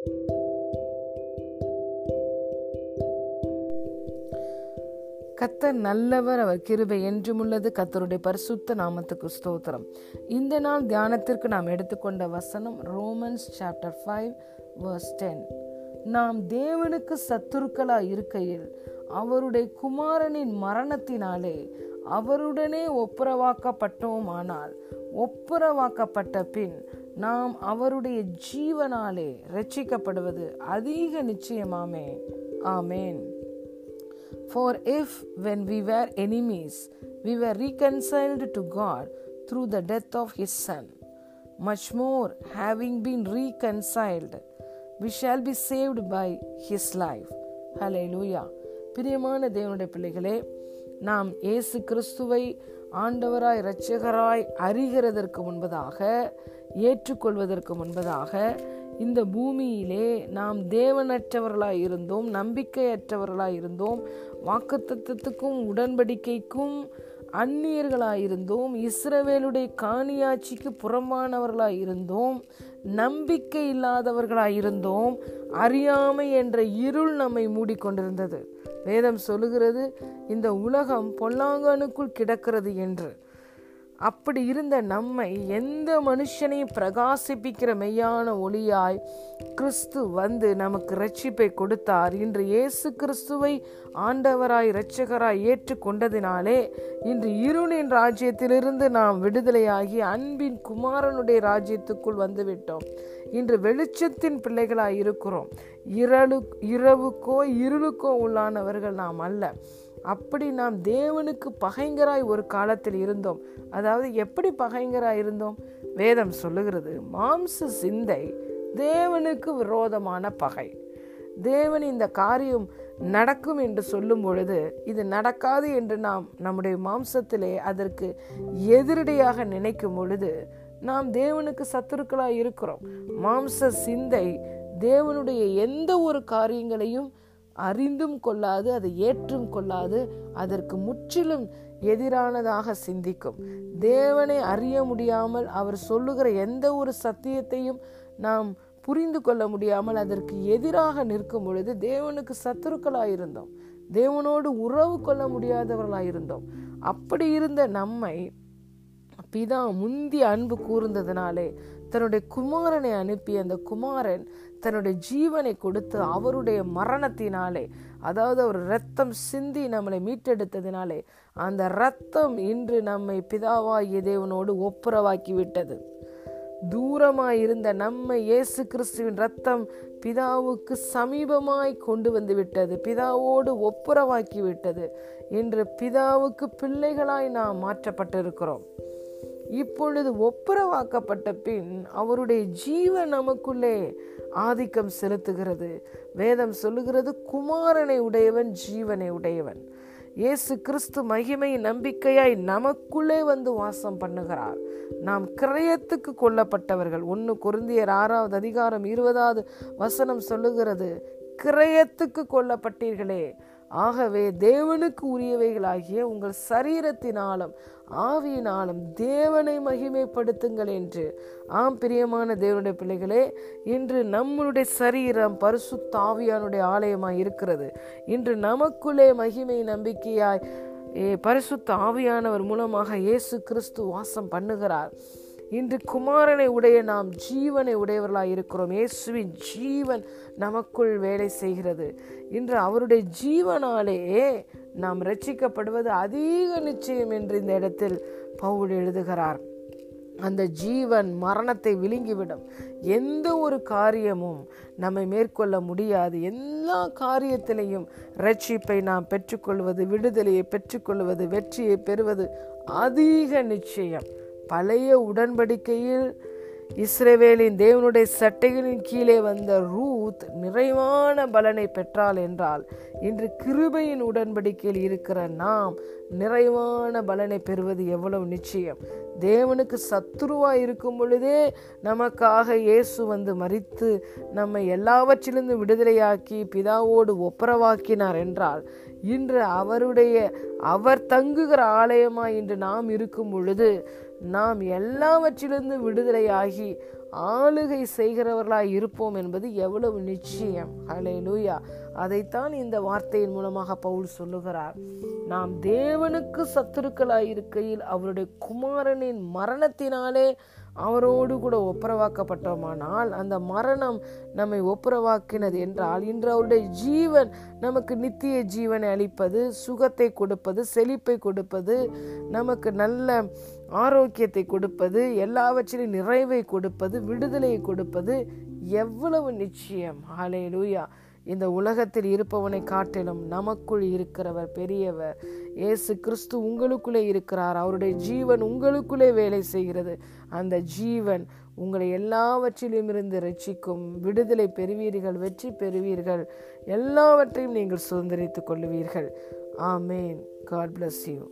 கத்தர் நல்லவர் அவர் கிருபை என்றும் உள்ளது. கத்தருடைய பரிசுத்த நாமத்துக்கு ஸ்தோத்திரம். இந்த நாள் தியானத்திற்கு நாம் எடுத்துக்கொண்ட வசனம் Romans chapter five verse ten நாம் தேவனுக்கு சத்துருக்களாய் இருக்கையில் அவருடைய குமாரனின் மரணத்தினாலே அவருடனே ஒப்புரவாக்கப்பட்டோமானால் ஒப்புரவாக்கப்பட்ட பின் நாம் அவருடைய ஜீவனாலே ரட்சிக்கப்படுவது அதிக நிச்சயமாமே ஆமேன் For if, when we were enemies, we were reconciled to God through the death of His Son, much more, having been reconciled, we shall be saved by His life. Hallelujah. பிரியமான தேவனுடைய பிள்ளைகளே நாம் இயேசு கிறிஸ்துவை ஆண்டவராய் இரட்சகராய் அறிகிறதற்கு முன்பதாக ஏற்றுக்கொள்வதற்கு முன்பதாக இந்த பூமியிலே நாம் தேவனற்றவர்களாய் இருந்தோம் நம்பிக்கையற்றவர்களாய் இருந்தோம் வாக்குத்தத்துக்கும் உடன்படிக்கைக்கும் அந்நியர்களாயிருந்தோம் இஸ்ரவேலுடைய காணியாட்சிக்கு புறம்பானவர்களாய் இருந்தோம் நம்பிக்கை இல்லாதவர்களாய் இருந்தோம். அறியாமை என்ற இருள் நம்மை மூடிக்கொண்டிருந்தது. வேதம் சொல்லுகிறது இந்த உலகம் பொல்லாங்கனுக்குள் கிடக்கிறது என்று. அப்படி இருந்த நம்மை எந்த மனுஷனையும் பிரகாசிப்பிக்கிற மெய்யான ஒளியாய் கிறிஸ்து வந்து நமக்கு ரட்சிப்பை கொடுத்தார். இன்று இயேசு கிறிஸ்துவை ஆண்டவராய் இரட்சகராய் ஏற்றுக்கொண்டதினாலே இன்று இருளின் ராஜ்யத்திலிருந்து நாம் விடுதலையாகி அன்பின் குமாரனுடைய ராஜ்யத்துக்குள் வந்துவிட்டோம். இன்று வெளிச்சத்தின் பிள்ளைகளாய் இருக்கிறோம். இரலு இரவுக்கோ இருளுக்கோ உள்ளானவர்கள் நாம் அல்ல. அப்படி நாம் தேவனுக்கு பகைங்கராய் ஒரு காலத்தில் இருந்தோம். அதாவது எப்படி பகைங்கராய் இருந்தோம்? வேதம் சொல்லுகிறது மாம்ச சிந்தை தேவனுக்கு விரோதமான பகை. தேவன் இந்த காரியம் நடக்கும் என்று சொல்லும் பொழுது இது நடக்காது என்று நாம் நம்முடைய மாம்சத்திலே அதற்கு எதிரடியாக நினைக்கும் பொழுது நாம் தேவனுக்கு சத்துருக்களாக இருக்கிறோம். மாம்ச சிந்தை தேவனுடைய எந்த ஒரு காரியங்களையும் அறிந்தும் கொள்ளாது அதை ஏற்றும் கொள்ளாது அதற்கு முற்றிலும் எதிரானதாக சிந்திக்கும். தேவனை அறிய முடியாமல் அவர் சொல்லுகிற எந்த ஒரு சத்தியத்தையும் நாம் புரிந்து கொள்ள முடியாமல் அதற்கு எதிராக நிற்கும் பொழுது தேவனுக்கு சத்துருக்களாயிருந்தோம். தேவனோடு உறவு கொள்ள முடியாதவர்களாயிருந்தோம். அப்படி இருந்த நம்மை பிதா முந்தி அன்பு கூர்ந்ததினாலே தன்னுடைய குமாரனை அனுப்பி அந்த குமாரன் தன்னுடைய ஜீவனை கொடுத்து அவருடைய மரணத்தினாலே அதாவது அவர் ரத்தம் சிந்தி நம்மளை மீட்டெடுத்ததினாலே அந்த ரத்தம் இன்று நம்மை பிதாவாகிய தேவனோடு ஒப்புரவாக்கி விட்டது தூரமாய் இருந்த நம்மை இயேசு கிறிஸ்துவின் ரத்தம் பிதாவுக்கு சமீபமாய் கொண்டு வந்து விட்டது பிதாவோடு ஒப்புரவாக்கி விட்டது இன்று பிதாவுக்கு பிள்ளைகளாய் நாம் மாற்றப்பட்டிருக்கிறோம். இப்பொழுது ஒப்புரவாக்கப்பட்ட பின் அவருடைய ஜீவன் நமக்குள்ளே ஆதிக்கம் செலுத்துகிறது. வேதம் சொல்லுகிறது குமாரனை உடையவன் ஜீவனை உடையவன். இயேசு கிறிஸ்து மகிமை நம்பிக்கையாய் நமக்குள்ளே வந்து வாசம் பண்ணுகிறார். நாம் கிரயத்துக்கு கொல்லப்பட்டவர்கள். ஒன்று குருந்தியர் ஆறாவது அதிகாரம் இருபதாவது வசனம் சொல்லுகிறது கிரயத்துக்கு கொல்லப்பட்டீர்களே ஆகவே தேவனுக்கு உரியவைகளாகிய உங்கள் சரீரத்தினாலும் ஆவியினாலும் தேவனை மகிமைப்படுத்துங்கள் என்று. ஆம் பிரியமான தேவனுடைய பிள்ளைகளே இன்று நம்மளுடைய சரீரம் பரிசு தாவியானுடைய ஆலயமாய் இருக்கிறது. இன்று நமக்குள்ளே மகிமை நம்பிக்கையாய் பரிசுத்த ஆவியானவர் மூலமாக இயேசு கிறிஸ்து வாசம் பண்ணுகிறார். இன்று குமாரனை உடைய நாம் ஜீவனை உடையவர்களாக இருக்கிறோம். இயேசுவின் ஜீவன் நமக்குள் வேலை செய்கிறது. இன்று அவருடைய ஜீவனாலே நாம் ரட்சிக்கப்படுவது அதிக நிச்சயம் என்று இந்த இடத்தில் பவுல் எழுதுகிறார். அந்த ஜீவன் மரணத்தை விழுங்கிவிடும். எந்த ஒரு காரியமும் நம்மை மேற்கொள்ள முடியாது. எல்லா காரியத்திலையும் ரட்சிப்பை நாம் பெற்றுக்கொள்வது விடுதலையை பெற்றுக்கொள்வது வெற்றியை பெறுவது அதிக நிச்சயம். பழைய உடன்படிக்கையில் இஸ்ரேவேலின் தேவனுடைய சட்டைகளின் கீழே வந்த ரூத் நிறைவான பலனை பெற்றாள் என்றால் இன்று கிருபையின் உடன்படிக்கையில் இருக்கிற நாம் நிறைவான பலனை பெறுவது எவ்வளவு நிச்சயம்? தேவனுக்கு சத்துருவா இருக்கும் பொழுதே நமக்காக இயேசு வந்து மறித்து நம்மை எல்லாவற்றிலிருந்து விடுதலையாக்கி பிதாவோடு ஒப்புரவாக்கினார் என்றால் இன்று அவருடைய அவர் தங்குகிற ஆலயமாய் இன்று நாம் இருக்கும் பொழுது நாம் எல்லாவற்றிலிருந்து விடுதலையாகி ஆளுகை செய்கிறவர்களாய் இருப்போம் என்பது எவ்வளவு நிச்சயம். ஹலே லூயா அதைத்தான் இந்த வார்த்தையின் மூலமாக பவுல் சொல்லுகிறார். நாம் தேவனுக்கு சத்துருக்களாய் இருக்கையில் அவருடைய குமாரனின் மரணத்தினாலே அவரோடு கூட ஒப்புரவாக்கப்பட்டோமானால் அந்த மரணம் நம்மை ஒப்புரவாக்கினது என்றால் இன்று அவருடைய ஜீவன் நமக்கு நித்திய ஜீவனை அளிப்பது சுகத்தை கொடுப்பது செழிப்பை கொடுப்பது நமக்கு நல்ல ஆரோக்கியத்தை கொடுப்பது எல்லாவற்றிலும் நிறைவை கொடுப்பது விடுதலையை கொடுப்பது எவ்வளவு நிச்சயம். ஹாலே லூயா இந்த உலகத்தில் இருப்பவனை காட்டிலும் நமக்குள் இருக்கிறவர் பெரியவர். இயேசு கிறிஸ்து உங்களுக்குள்ளே இருக்கிறார். அவருடைய ஜீவன் உங்களுக்குள்ளே வேலை செய்கிறது. அந்த ஜீவன் உங்களை எல்லாவற்றிலும் இருந்து ரட்சிக்கும். விடுதலை பெறுவீர்கள் வெற்றி பெறுவீர்கள். எல்லாவற்றையும் நீங்கள் சுதந்திரித்துக் கொள்ளுவீர்கள். ஆமேன். God bless you